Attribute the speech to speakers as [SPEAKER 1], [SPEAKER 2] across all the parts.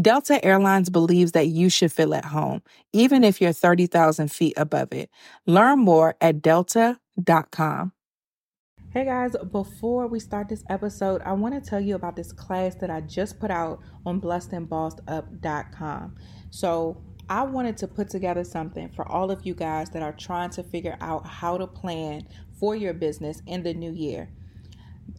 [SPEAKER 1] Delta Airlines believes that you should feel at home, even if you're 30,000 feet above it. Learn more at delta.com. Hey guys, before we start this episode, I want to tell you about this class that I just put out on blessedandbossedup.com. So, I wanted to put together something for all of you guys that are trying to figure out how to plan for your business in the new year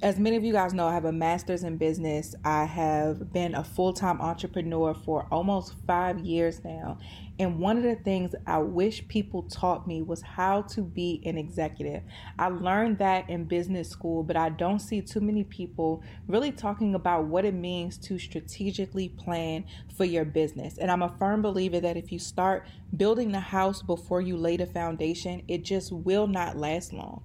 [SPEAKER 1] as many of you guys know, I have a master's in business. I have been a full time entrepreneur for almost five years now. And one of the things I wish people taught me was how to be an executive. I learned that in business school, but I don't see too many people really talking about what it means to strategically plan for your business. And I'm a firm believer that if you start building the house before you lay the foundation, it just will not last long.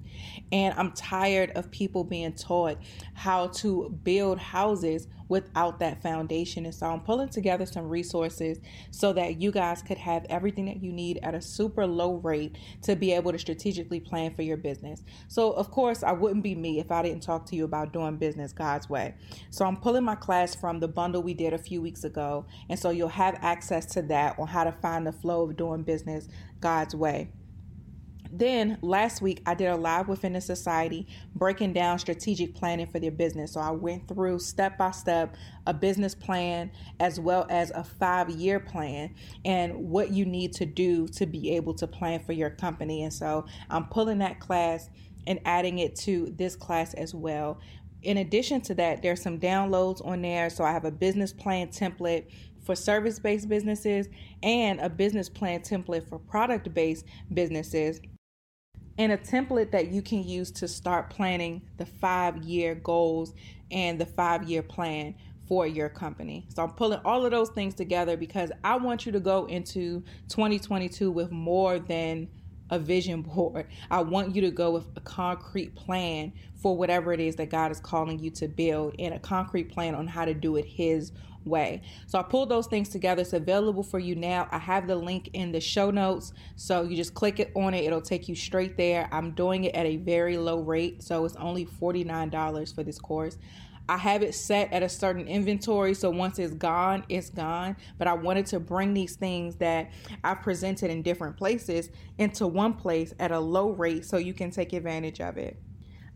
[SPEAKER 1] And I'm tired of people being taught how to build houses without that foundation. And so I'm pulling together some resources so that you guys could have everything that you need at a super low rate to be able to strategically plan for your business. So, of course, I wouldn't be me if I didn't talk to you about doing business God's way. So, I'm pulling my class from the bundle we did a few weeks ago. And so you'll have access to that on how to find the flow of doing business God's way. Then last week, I did a live within the society breaking down strategic planning for their business. So I went through step by step a business plan as well as a five year plan and what you need to do to be able to plan for your company. And so I'm pulling that class and adding it to this class as well. In addition to that, there's some downloads on there. So I have a business plan template for service based businesses and a business plan template for product based businesses and a template that you can use to start planning the five year goals and the five year plan for your company. So I'm pulling all of those things together because I want you to go into 2022 with more than a vision board. I want you to go with a concrete plan for whatever it is that God is calling you to build and a concrete plan on how to do it His way. So I pulled those things together. It's available for you now. I have the link in the show notes. So you just click it on it, it'll take you straight there. I'm doing it at a very low rate. So it's only $49 for this course. I have it set at a certain inventory, so once it's gone, it's gone. But I wanted to bring these things that I've presented in different places into one place at a low rate so you can take advantage of it.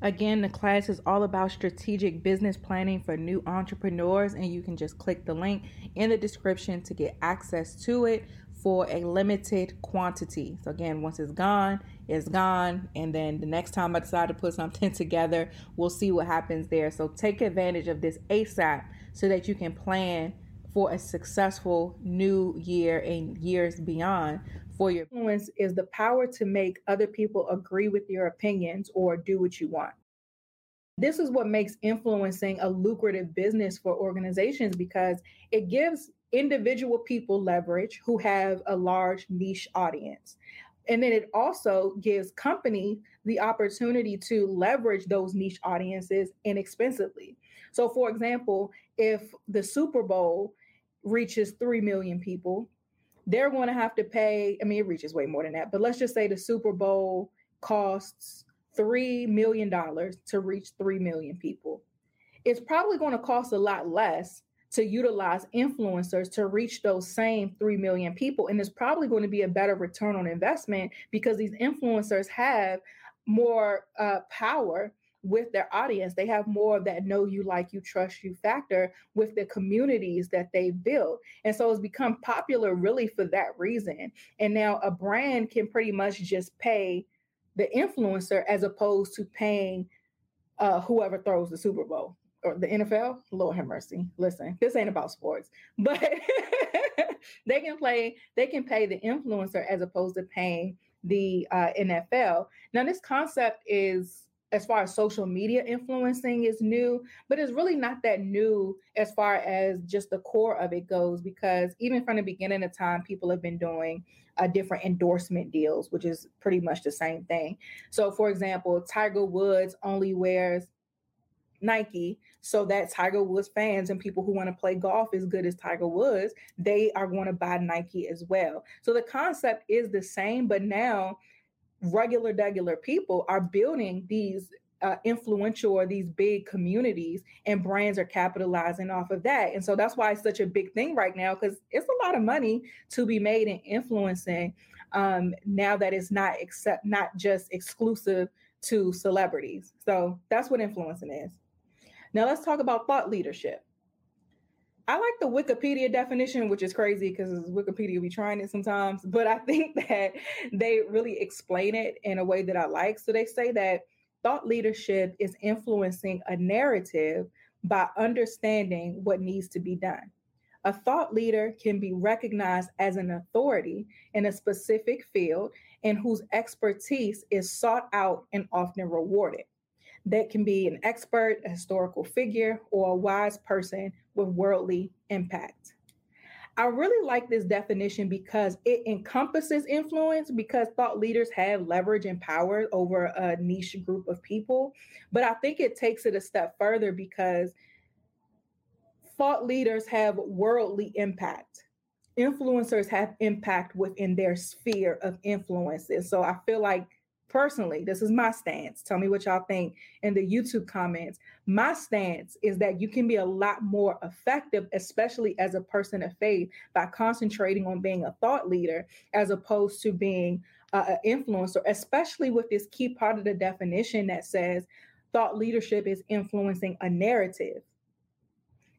[SPEAKER 1] Again, the class is all about strategic business planning for new entrepreneurs, and you can just click the link in the description to get access to it for a limited quantity. So, again, once it's gone, it's gone. And then the next time I decide to put something together, we'll see what happens there. So, take advantage of this ASAP so that you can plan for a successful new year and years beyond for your influence is the power to make other people agree with your opinions or do what you want. This is what makes influencing a lucrative business for organizations because it gives individual people leverage who have a large niche audience. And then it also gives companies the opportunity to leverage those niche audiences inexpensively. So, for example, if the Super Bowl reaches 3 million people, they're going to have to pay. I mean, it reaches way more than that, but let's just say the Super Bowl costs $3 million to reach 3 million people. It's probably going to cost a lot less to utilize influencers to reach those same 3 million people. And it's probably going to be a better return on investment because these influencers have more uh, power with their audience. They have more of that know you, like you, trust you factor with the communities that they build. And so it's become popular really for that reason. And now a brand can pretty much just pay the influencer as opposed to paying uh, whoever throws the Super Bowl or the NFL. Lord have mercy. Listen, this ain't about sports, but they can play. They can pay the influencer as opposed to paying the uh, NFL. Now, this concept is as far as social media influencing is new, but it's really not that new as far as just the core of it goes, because even from the beginning of time, people have been doing uh, different endorsement deals, which is pretty much the same thing. So, for example, Tiger Woods only wears Nike so that Tiger Woods fans and people who want to play golf as good as Tiger Woods, they are going to buy Nike as well. So the concept is the same, but now regular, regular people are building these uh, influential or these big communities and brands are capitalizing off of that. And so that's why it's such a big thing right now because it's a lot of money to be made in influencing um, now that it's not except not just exclusive to celebrities. So that's what influencing is. Now let's talk about thought leadership. I like the Wikipedia definition, which is crazy because Wikipedia be trying it sometimes, but I think that they really explain it in a way that I like. So they say that thought leadership is influencing a narrative by understanding what needs to be done. A thought leader can be recognized as an authority in a specific field and whose expertise is sought out and often rewarded that can be an expert, a historical figure, or a wise person with worldly impact. I really like this definition because it encompasses influence because thought leaders have leverage and power over a niche group of people. But I think it takes it a step further because thought leaders have worldly impact. Influencers have impact within their sphere of influences. So I feel like personally, this is my stance. Tell me what y'all think in the YouTube comments. My stance is that you can be a lot more effective, especially as a person of faith, by concentrating on being a thought leader as opposed to being uh, an influencer, especially with this key part of the definition that says thought leadership is influencing a narrative.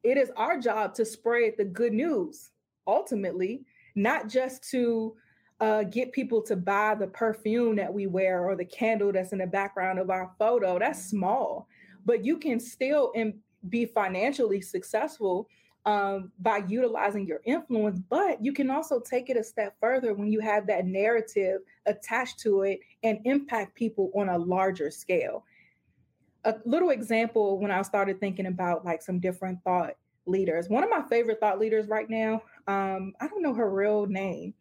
[SPEAKER 1] It is our job to spread the good news, ultimately, not just to uh, get people to buy the perfume that we wear or the candle that's in the background of our photo. That's small, but you can still Im- be financially successful um, by utilizing your influence. But you can also take it a step further when you have that narrative attached to it and impact people on a larger scale. A little example when I started thinking about like some different thought leaders. One of my favorite thought leaders right now, um, I don't know her real name,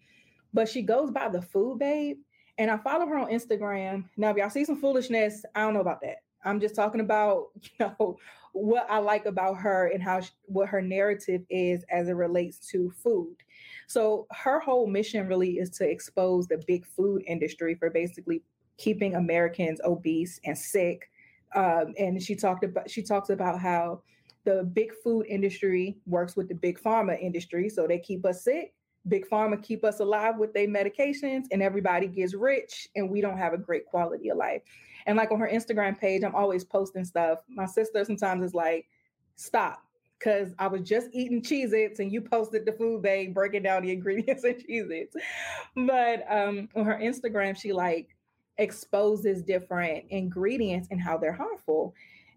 [SPEAKER 1] but she goes by the food babe. And I follow her on Instagram. Now, if y'all see some foolishness, I don't know about that. I'm just talking about, you know, what I like about her and how she, what her narrative is as it relates to food. So her whole mission really is to expose the big food industry for basically keeping Americans obese and sick. Um, and she talked about she talks about how the big food industry works with the big pharma industry, so they keep us sick big pharma keep us alive with their medications and everybody gets rich and we don't have a great quality of life. And like on her instagram page i'm always posting stuff. My sister sometimes is like stop because i was just eating cheez-its and you posted the food babe breaking down the ingredients in cheez-its. But um, on her instagram she like exposes different ingredients and how they're harmful.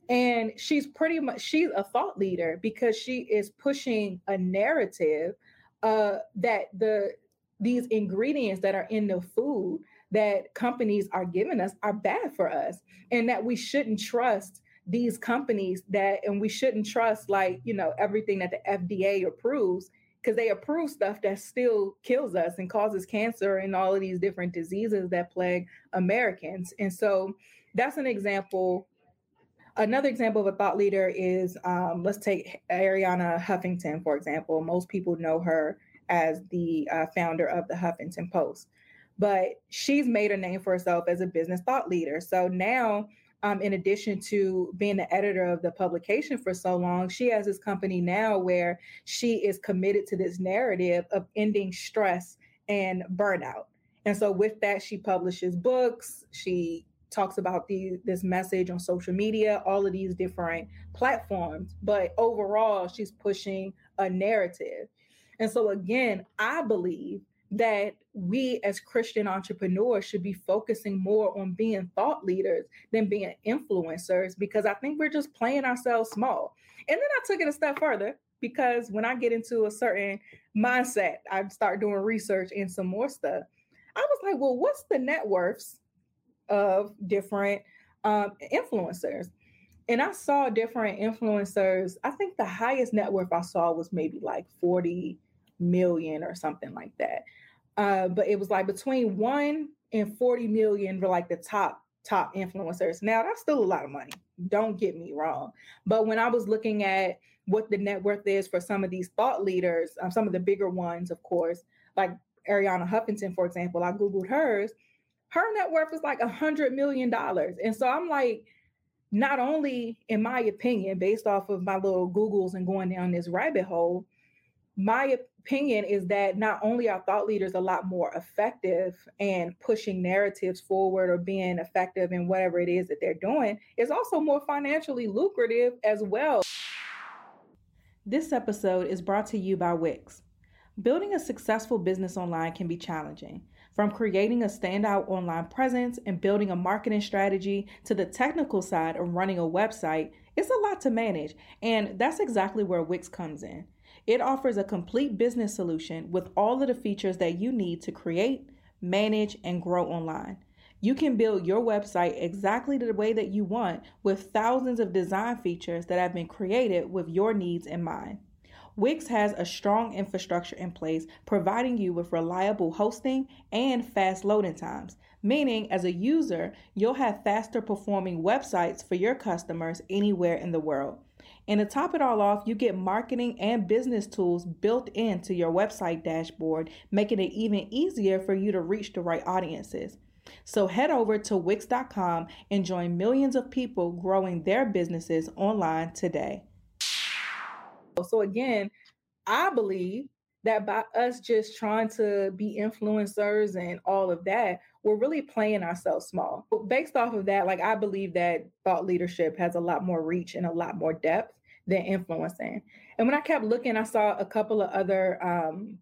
[SPEAKER 1] And she's pretty much she's a thought leader because she is pushing a narrative uh, that the these ingredients that are in the food that companies are giving us are bad for us and that we shouldn't trust these companies that and we shouldn't trust like you know everything that the FDA approves because they approve stuff that still kills us and causes cancer and all of these different diseases that plague Americans. And so that's an example Another example of a thought leader is um, let's take Arianna Huffington, for example. Most people know her as the uh, founder of the Huffington Post, but she's made a name for herself as a business thought leader. So now, um, in addition to being the editor of the publication for so long, she has this company now where she is committed to this narrative of ending stress and burnout. And so, with that, she publishes books, she talks about the this message on social media, all of these different platforms. But overall, she's pushing a narrative. And so again, I believe that we as Christian entrepreneurs should be focusing more on being thought leaders than being influencers because I think we're just playing ourselves small. And then I took it a step further because when I get into a certain mindset, I start doing research and some more stuff. I was like, well, what's the net worths of different um, influencers? And I saw different influencers. I think the highest net worth I saw was maybe like 40 million or something like that. Uh, but it was like between one and 40 million for like the top top influencers. Now that's still a lot of money. Don't get me wrong. But when I was looking at what the net worth is for some of these thought leaders, um, some of the bigger ones, of course, like Arianna Huffington, for example, I Googled hers. Her net worth is like a hundred million dollars. And so I'm like, not only, in my opinion, based off of my little Googles and going down this rabbit hole, my opinion is that not only are thought leaders a lot more effective and pushing narratives forward or being effective in whatever it is that they're doing, it's also more financially lucrative as well. This episode is brought to you by Wix. Building a successful business online can be challenging. From creating a standout online presence and building a marketing strategy to the technical side of running a website, it's a lot to manage, and that's exactly where Wix comes in. It offers a complete business solution with all of the features that you need to create, manage, and grow online. You can build your website exactly the way that you want with thousands of design features that have been created with your needs in mind. Wix has a strong infrastructure in place, providing you with reliable hosting and fast loading times, meaning as a user, you'll have faster performing websites for your customers anywhere in the world. And to top it all off, you get marketing and business tools built into your website dashboard, making it even easier for you to reach the right audiences. So head over to Wix.com and join millions of people growing their businesses online today. So, again, I believe that by us just trying to be influencers and all of that, we're really playing ourselves small. But based off of that, like I believe that thought leadership has a lot more reach and a lot more depth than influencing. And when I kept looking, I saw a couple of other um,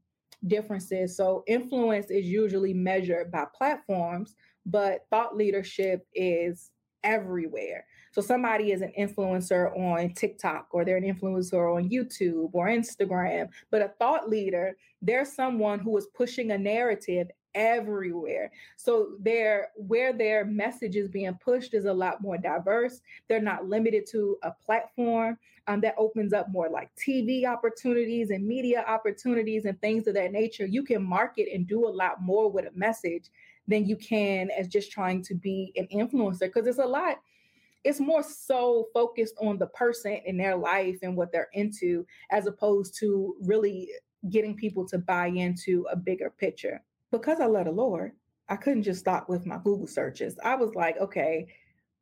[SPEAKER 1] differences. So influence is usually measured by platforms, but thought leadership is everywhere. So somebody is an influencer on TikTok or they're an influencer on YouTube or Instagram, but a thought leader, they're someone who is pushing a narrative everywhere. So their where their message is being pushed is a lot more diverse. They're not limited to a platform um, that opens up more like TV opportunities and media opportunities and things of that nature. You can market and do a lot more with a message than you can as just trying to be an influencer because it's a lot it's more so focused on the person and their life and what they're into as opposed to really getting people to buy into a bigger picture because I love the Lord, I couldn't just stop with my Google searches. I was like, okay,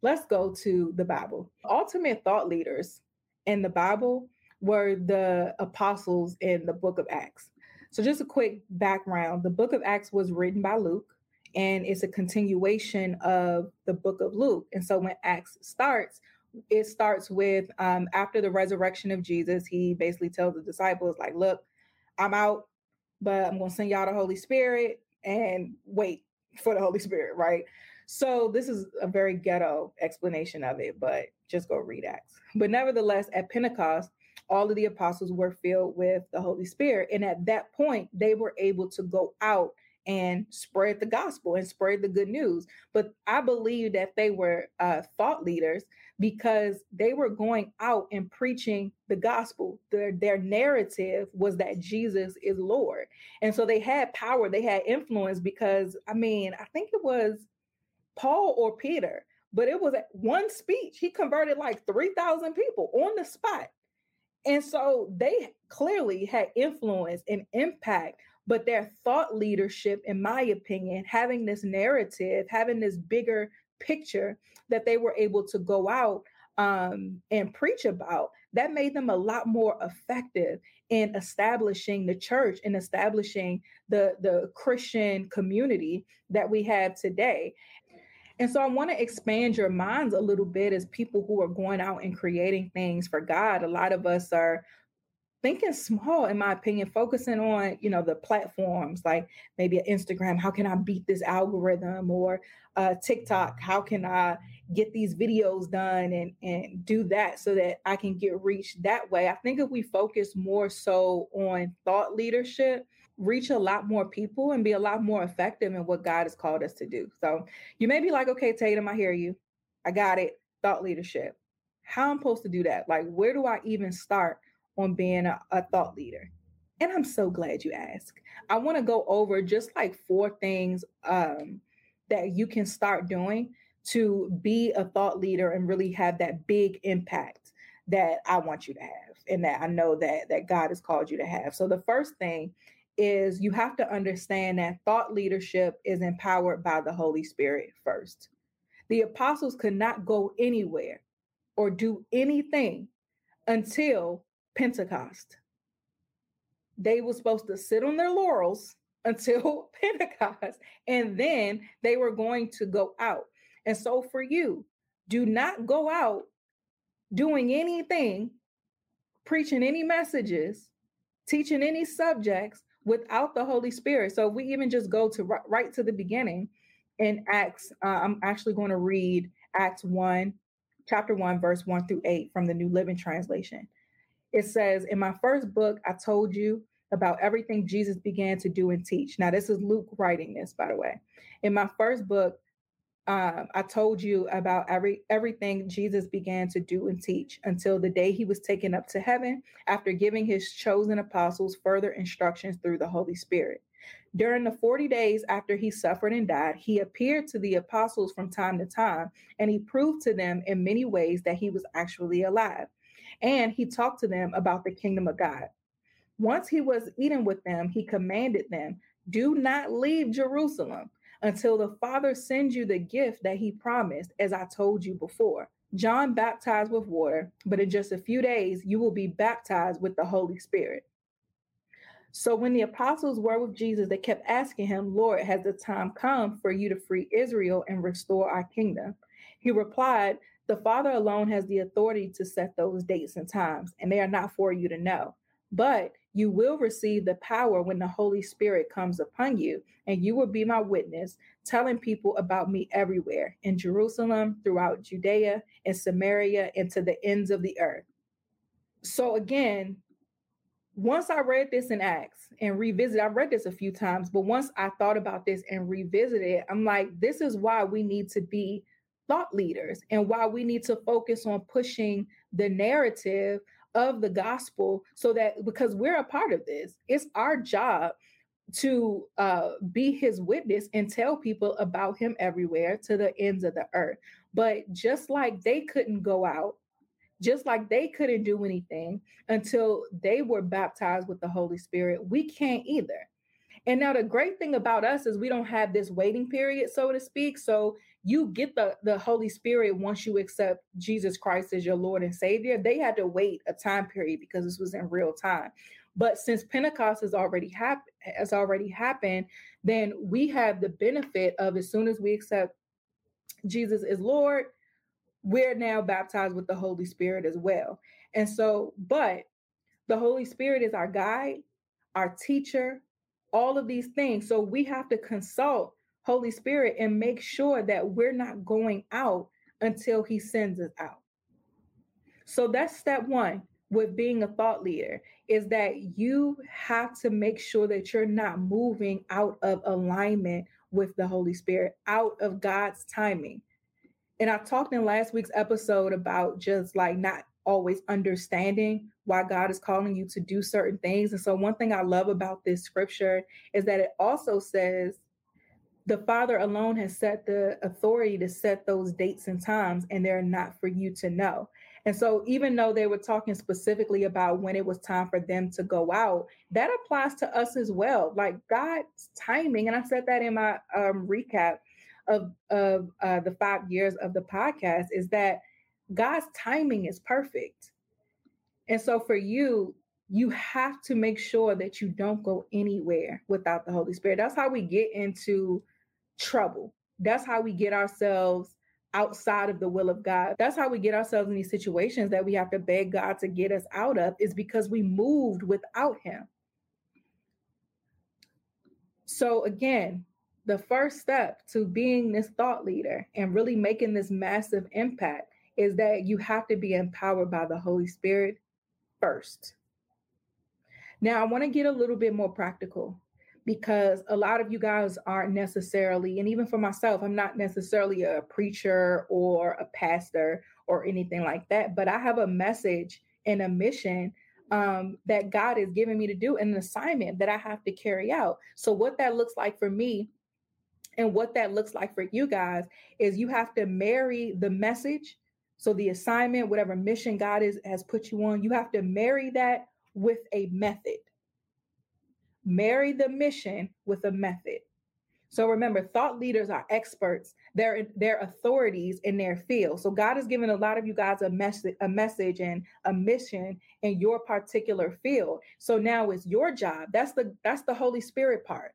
[SPEAKER 1] let's go to the Bible. Ultimate thought leaders in the Bible were the apostles in the book of Acts. So, just a quick background the book of Acts was written by Luke, and it's a continuation of the book of Luke. And so, when Acts starts, it starts with um, after the resurrection of Jesus, he basically tells the disciples, like, look, I'm out but I'm going to send y'all the Holy Spirit and wait for the Holy Spirit, right? So this is a very ghetto explanation of it, but just go read Acts. But nevertheless, at Pentecost, all of the apostles were filled with the Holy Spirit. And at that point, they were able to go out and spread the gospel and spread the good news. But I believe that they were uh, thought leaders because they were going out and preaching the gospel. Their, their narrative was that Jesus is Lord. And so they had power, they had influence because, I mean, I think it was Paul or Peter, but it was one speech. He converted like 3,000 people on the spot. And so they clearly had influence and impact, but their thought leadership, in my opinion, having this narrative, having this bigger picture that they were able to go out um, and preach about, that made them a lot more effective in establishing the church and establishing the, the Christian community that we have today. And so I want to expand your minds a little bit as people who are going out and creating things for God. A lot of us are thinking small in my opinion focusing on you know the platforms like maybe instagram how can i beat this algorithm? Or uh, tiktok how can i get these videos done and and do that so that i can get reached that way? I think if we focus more so on thought leadership reach a lot more people and be a lot more effective in what god has called us to do. So you may be like okay tatum i hear you. I got it. Thought leadership. How i'm supposed to do that? Like where do i even start on being a, a thought leader? And I'm so glad you asked. I want to go over just like four things um, that you can start doing to be a thought leader and really have that big impact that I want you to have and that I know that that God has called you to have. So the first thing is you have to understand that thought leadership is empowered by the Holy Spirit first. The apostles could not go anywhere or do anything until Pentecost. They were supposed to sit on their laurels until Pentecost, and then they were going to go out. And so, for you, do not go out doing anything, preaching any messages, teaching any subjects without the Holy Spirit. So, if we even just go to right, to the beginning in Acts, uh, I'm actually going to read Acts 1, chapter 1, verse 1 through 8 from the New Living Translation. It says, In my first book, I told you about everything Jesus began to do and teach. Now, this is Luke writing this, by the way. In my first book, um, I told you about every everything Jesus began to do and teach until the day he was taken up to heaven after giving his chosen apostles further instructions through the Holy Spirit. During the 40 days after he suffered and died, he appeared to the apostles from time to time, and he proved to them in many ways that he was actually alive and he talked to them about the kingdom of God. Once he was eating with them, he commanded them, Do not leave Jerusalem until the Father sends you the gift that he promised, as I told you before. John baptized with water, but in just a few days, you will be baptized with the Holy Spirit. So when the apostles were with Jesus, they kept asking him, Lord, has the time come for you to free Israel and restore our kingdom? He replied, the Father alone has the authority to set those dates and times, and they are not for you to know. But you will receive the power when the Holy Spirit comes upon you, and you will be my witness, telling people about me everywhere in Jerusalem, throughout Judea, and Samaria, and to the ends of the earth. So, again, once I read this in Acts and revisit—I've read this a few times, but once I thought about this and revisited it, I'm like, this is why we need to be thought leaders and why we need to focus on pushing the narrative of the gospel so that because we're a part of this, it's our job to uh, be his witness and tell people about him everywhere to the ends of the earth. But just like they couldn't go out, just like they couldn't do anything until they were baptized with the Holy Spirit, we can't either. And now the great thing about us is we don't have this waiting period, so to speak. So you get the, the Holy Spirit once you accept Jesus Christ as your Lord and Savior. They had to wait a time period because this was in real time. But since Pentecost has already happened, has already happened, then we have the benefit of as soon as we accept Jesus as Lord, we're now baptized with the Holy Spirit as well. And so, but the Holy Spirit is our guide, our teacher, all of these things. So we have to consult Holy Spirit and make sure that we're not going out until He sends us out. So that's step one with being a thought leader is that you have to make sure that you're not moving out of alignment with the Holy Spirit, out of God's timing. And I talked in last week's episode about just like not always understanding why God is calling you to do certain things. And so, one thing I love about this scripture is that it also says the Father alone has set the authority to set those dates and times, and they're not for you to know. And so, even though they were talking specifically about when it was time for them to go out, that applies to us as well. Like God's timing, and I said that in my um, recap of of uh, the five years of the podcast, is that God's timing is perfect. And so, for you, you have to make sure that you don't go anywhere without the Holy Spirit. That's how we get into trouble That's how we get ourselves outside of the will of God. That's how we get ourselves in these situations that we have to beg God to get us out of, is because we moved without Him. So, again, the first step to being this thought leader and really making this massive impact is that you have to be empowered by the Holy Spirit first. Now, I want to get a little bit more practical because a lot of you guys aren't necessarily, and even for myself, I'm not necessarily a preacher or a pastor or anything like that, but I have a message and a mission um, that God is giving me to do, and an assignment that I have to carry out. So, what that looks like for me and what that looks like for you guys is you have to marry the message. So, the assignment, whatever mission God is, has put you on, you have to marry that with a method. Marry the mission with a method. So remember, thought leaders are experts. They're they're authorities in their field. So God has given a lot of you guys a message, a message and a mission in your particular field. So now it's your job. That's the that's the Holy Spirit part.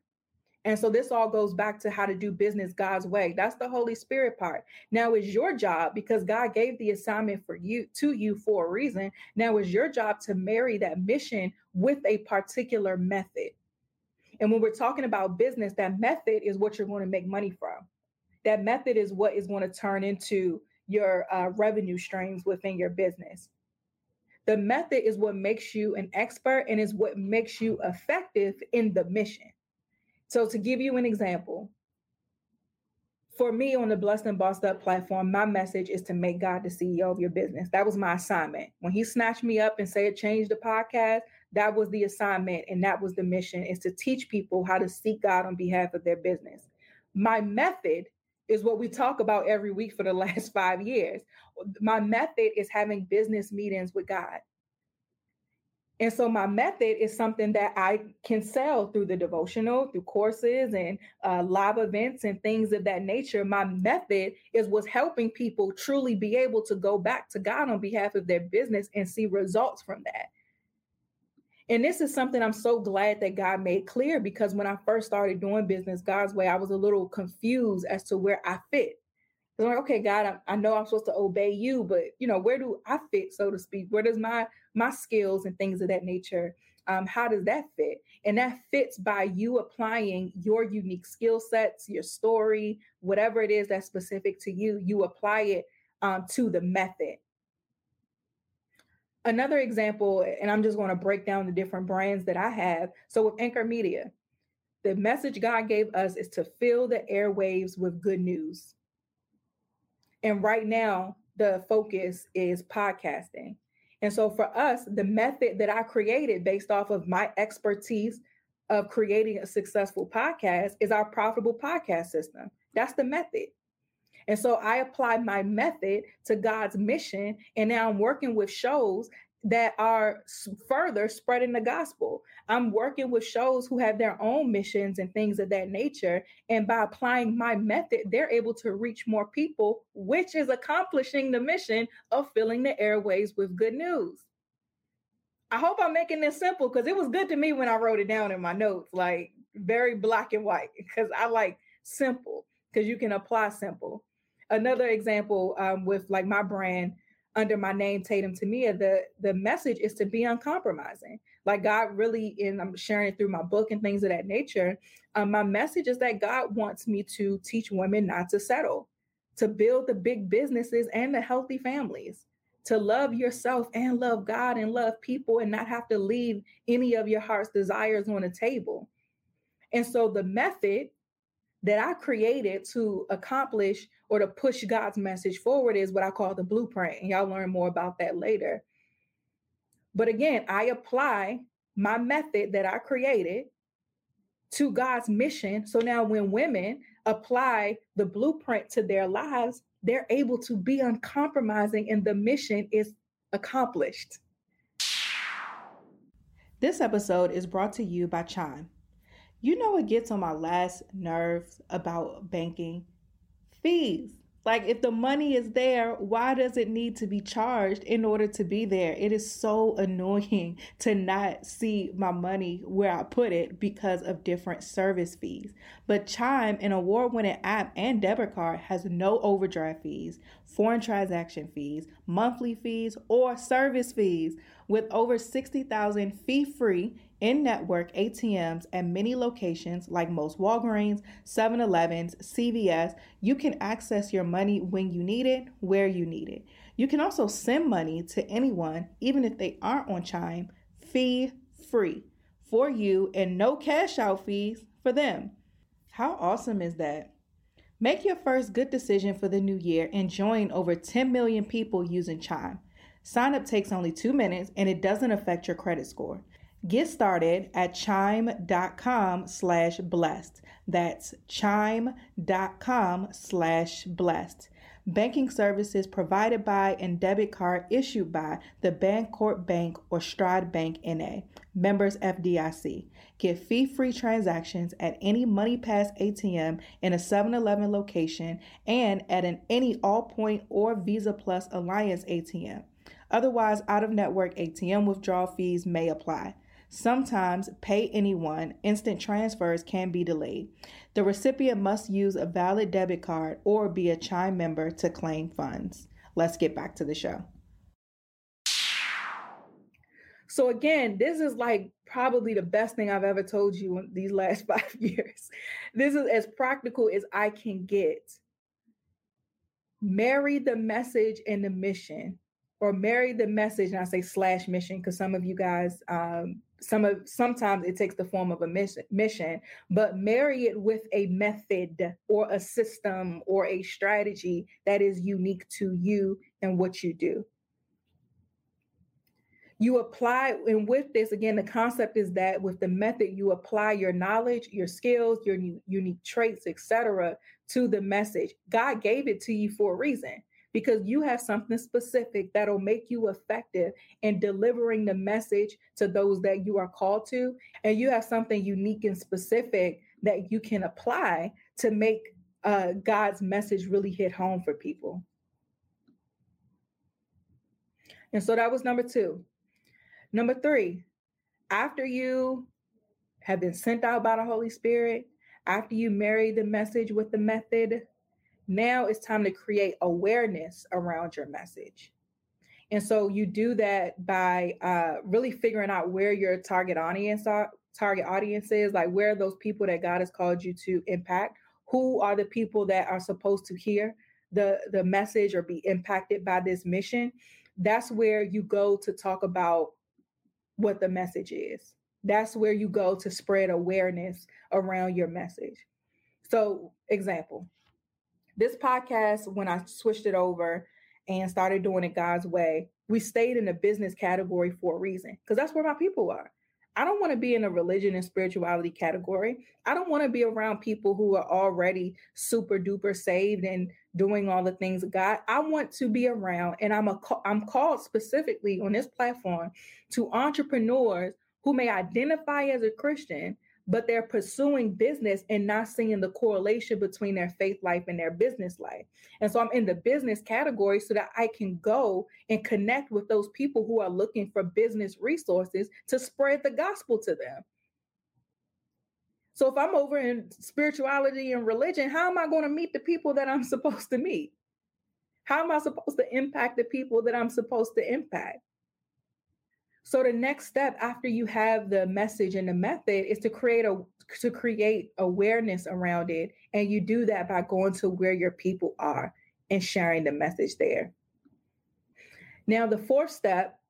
[SPEAKER 1] And so this all goes back to how to do business God's way. That's the Holy Spirit part. Now it's your job because God gave the assignment for you to you for a reason. Now it's your job to marry that mission with a particular method. And when we're talking about business, that method is what you're going to make money from. That method is what is going to turn into your uh, revenue streams within your business. The method is what makes you an expert and is what makes you effective in the mission. So, to give you an example, for me on the Blessed and Bossed Up platform, my message is to make God the CEO of your business. That was my assignment. When he snatched me up and said, change the podcast, that was the assignment and that was the mission is to teach people how to seek God on behalf of their business. My method is what we talk about every week for the last 5 years. My method is having business meetings with God. And so my method is something that I can sell through the devotional, through courses and uh, live events and things of that nature. My method is what's helping people truly be able to go back to God on behalf of their business and see results from that. And this is something I'm so glad that God made clear because when I first started doing business God's way, I was a little confused as to where I fit. I'm like, okay, God, I, I, know I'm supposed to obey you, but you know, where do I fit, so to speak? Where does my my skills and things of that nature? Um, how does that fit? And that fits by you applying your unique skill sets, your story, whatever it is that's specific to you. You apply it um, to the method another example, and I'm just going to break down the different brands that I have. So with Anchored Media, the message God gave us is to fill the airwaves with good news. And right now, the focus is podcasting. And so for us, the method that I created based off of my expertise of creating a successful podcast is our profitable podcast system. That's the method. And so I applied my method to God's mission. And now I'm working with shows that are further spreading the gospel. I'm working with shows who have their own missions and things of that nature. And by applying my method, they're able to reach more people, which is accomplishing the mission of filling the airways with good news. I hope I'm making this simple because it was good to me when I wrote it down in my notes, like very black and white, because I like simple because you can apply simple another example um, with like my brand under my name Tatum Temia, the the message is to be uncompromising. Like God really, and I'm sharing it through my book and things of that nature. Um, my message is that God wants me to teach women not to settle, to build the big businesses and the healthy families, to love yourself and love God and love people, and not have to leave any of your heart's desires on the table. And so the method that I created to accomplish or to push God's message forward is what I call the blueprint. And y'all learn more about that later. But again, I apply my method that I created to God's mission. So now when women apply the blueprint to their lives, they're able to be uncompromising and the mission is accomplished. This episode is brought to you by Chime. You know what gets on my last nerves about banking? Fees. Like, if the money is there, why does it need to be charged in order to be there? It is so annoying to not see my money where I put it because of different service fees. But Chime, an award winning app and debit card, has no overdraft fees, foreign transaction fees, monthly fees, or service fees. With over 60,000 fee free in network ATMs at many locations like most Walgreens, 7 Elevens, CVS, you can access your money when you need it, where you need it. You can also send money to anyone, even if they aren't on Chime, fee free for you and no cash out fees for them. How awesome is that? Make your first good decision for the new year and join over 10 million people using Chime. Sign up takes only two minutes and it doesn't affect your credit score. Get started at chime.com slash blessed. That's chime.com slash blessed. Banking services provided by and debit card issued by the Bancorp Bank or Stride Bank NA. Members FDIC. Get fee-free transactions at any MoneyPass ATM in a 7-Eleven location and at an any Allpoint or Visa Plus Alliance ATM. Otherwise, out-of-network ATM withdrawal fees may apply. Sometimes pay anyone, instant transfers can be delayed. The recipient must use a valid debit card or be a Chime member to claim funds. Let's get back to the show. So, again, this is like probably the best thing I've ever told you in these last five years. This is as practical as I can get. Marry the message and the mission or marry the message and i say slash mission because some of you guys um, some of sometimes it takes the form of a mission, mission but marry it with a method or a system or a strategy that is unique to you and what you do. You apply and with this again the concept is that with the method you apply your knowledge your skills your unique traits etc to the message. God gave it to you for a reason because you have something specific that'll make you effective in delivering the message to those that you are called to. And you have something unique and specific that you can apply to make uh, God's message really hit home for people. And so that was number two. Number three, after you have been sent out by the Holy Spirit, after you marry the message with the method, now it's time to create awareness around your message. And so you do that by uh, really figuring out where your target audience are, target audience is, like where are those people that God has called you to impact? Who are the people that are supposed to hear the the message or be impacted by this mission? That's where you go to talk about what the message is. That's where you go to spread awareness around your message. So, example, this podcast, when I switched it over and started doing it God's way, we stayed in the business category for a reason because that's where my people are. I don't want to be in a religion and spirituality category. I don't want to be around people who are already super duper saved and doing all the things of God. I want to be around, and I'm a I'm called specifically on this platform to entrepreneurs who may identify as a Christian, but they're pursuing business and not seeing the correlation between their faith life and their business life. And so I'm in the business category so that I can go and connect with those people who are looking for business resources to spread the gospel to them. So if I'm over in spirituality and religion, how am I going to meet the people that I'm supposed to meet? How am I supposed to impact the people that I'm supposed to impact? So the next step after you have the message and the method is to create a to create awareness around it and you do that by going to where your people are and sharing the message there. Now the fourth step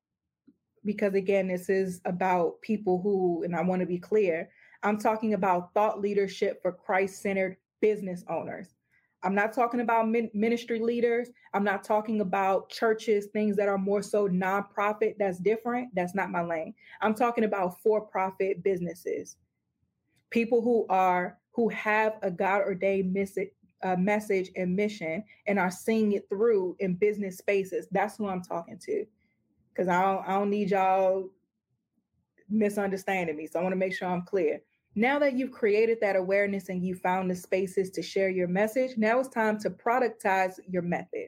[SPEAKER 1] because again this is about people who and I want to be clear, I'm talking about thought leadership for Christ-centered business owners. I'm not talking about ministry leaders. I'm not talking about churches, things that are more so nonprofit. That's different. That's not my lane. I'm talking about for-profit businesses, people who are who have a God ordained message, uh, message and mission and are seeing it through in business spaces. That's who I'm talking to, because I don't, I don't need y'all misunderstanding me. So I want to make sure I'm clear. Now that you've created that awareness and you found the spaces to share your message, now it's time to productize your method,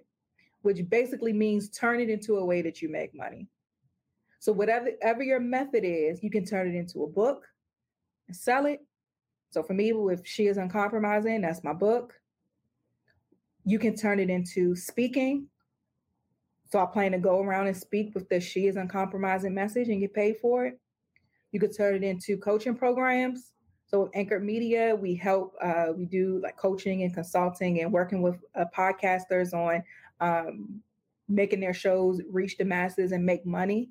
[SPEAKER 1] which basically means turn it into a way that you make money. So, whatever, whatever your method is, you can turn it into a book and sell it. So, for me, if she is uncompromising, that's my book. You can turn it into speaking. So, I plan to go around and speak with the She is Uncompromising message and get paid for it. You could turn it into coaching programs. So with Anchored Media, we help, uh, we do like coaching and consulting and working with uh, podcasters on um, making their shows reach the masses and make money.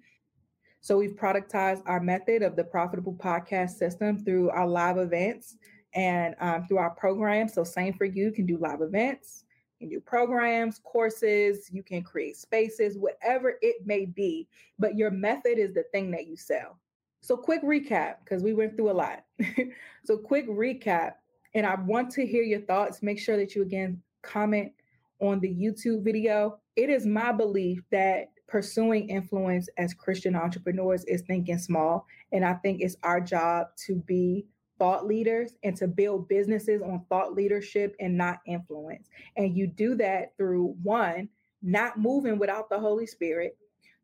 [SPEAKER 1] So we've productized our method of the profitable podcast system through our live events and um, through our programs. So same for you, you can do live events, you can do programs, courses, you can create spaces, whatever it may be. But your method is the thing that you sell. So, quick recap because we went through a lot. so, quick recap, and I want to hear your thoughts. Make sure that you again comment on the YouTube video. It is my belief that pursuing influence as Christian entrepreneurs is thinking small. And I think it's our job to be thought leaders and to build businesses on thought leadership and not influence. And you do that through one, not moving without the Holy Spirit,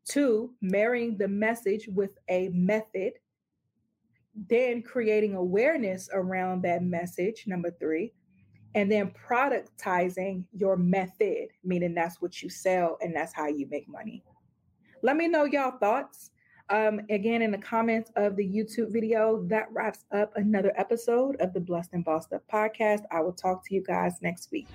[SPEAKER 1] Two, marrying the message with a method. Then creating awareness around that message, number three. And then productizing your method, meaning that's what you sell and that's how you make money. Let me know y'all thoughts. Um, again, in the comments of the YouTube video, that wraps up another episode of the Blessed and Bossed Up podcast. I will talk to you guys next week.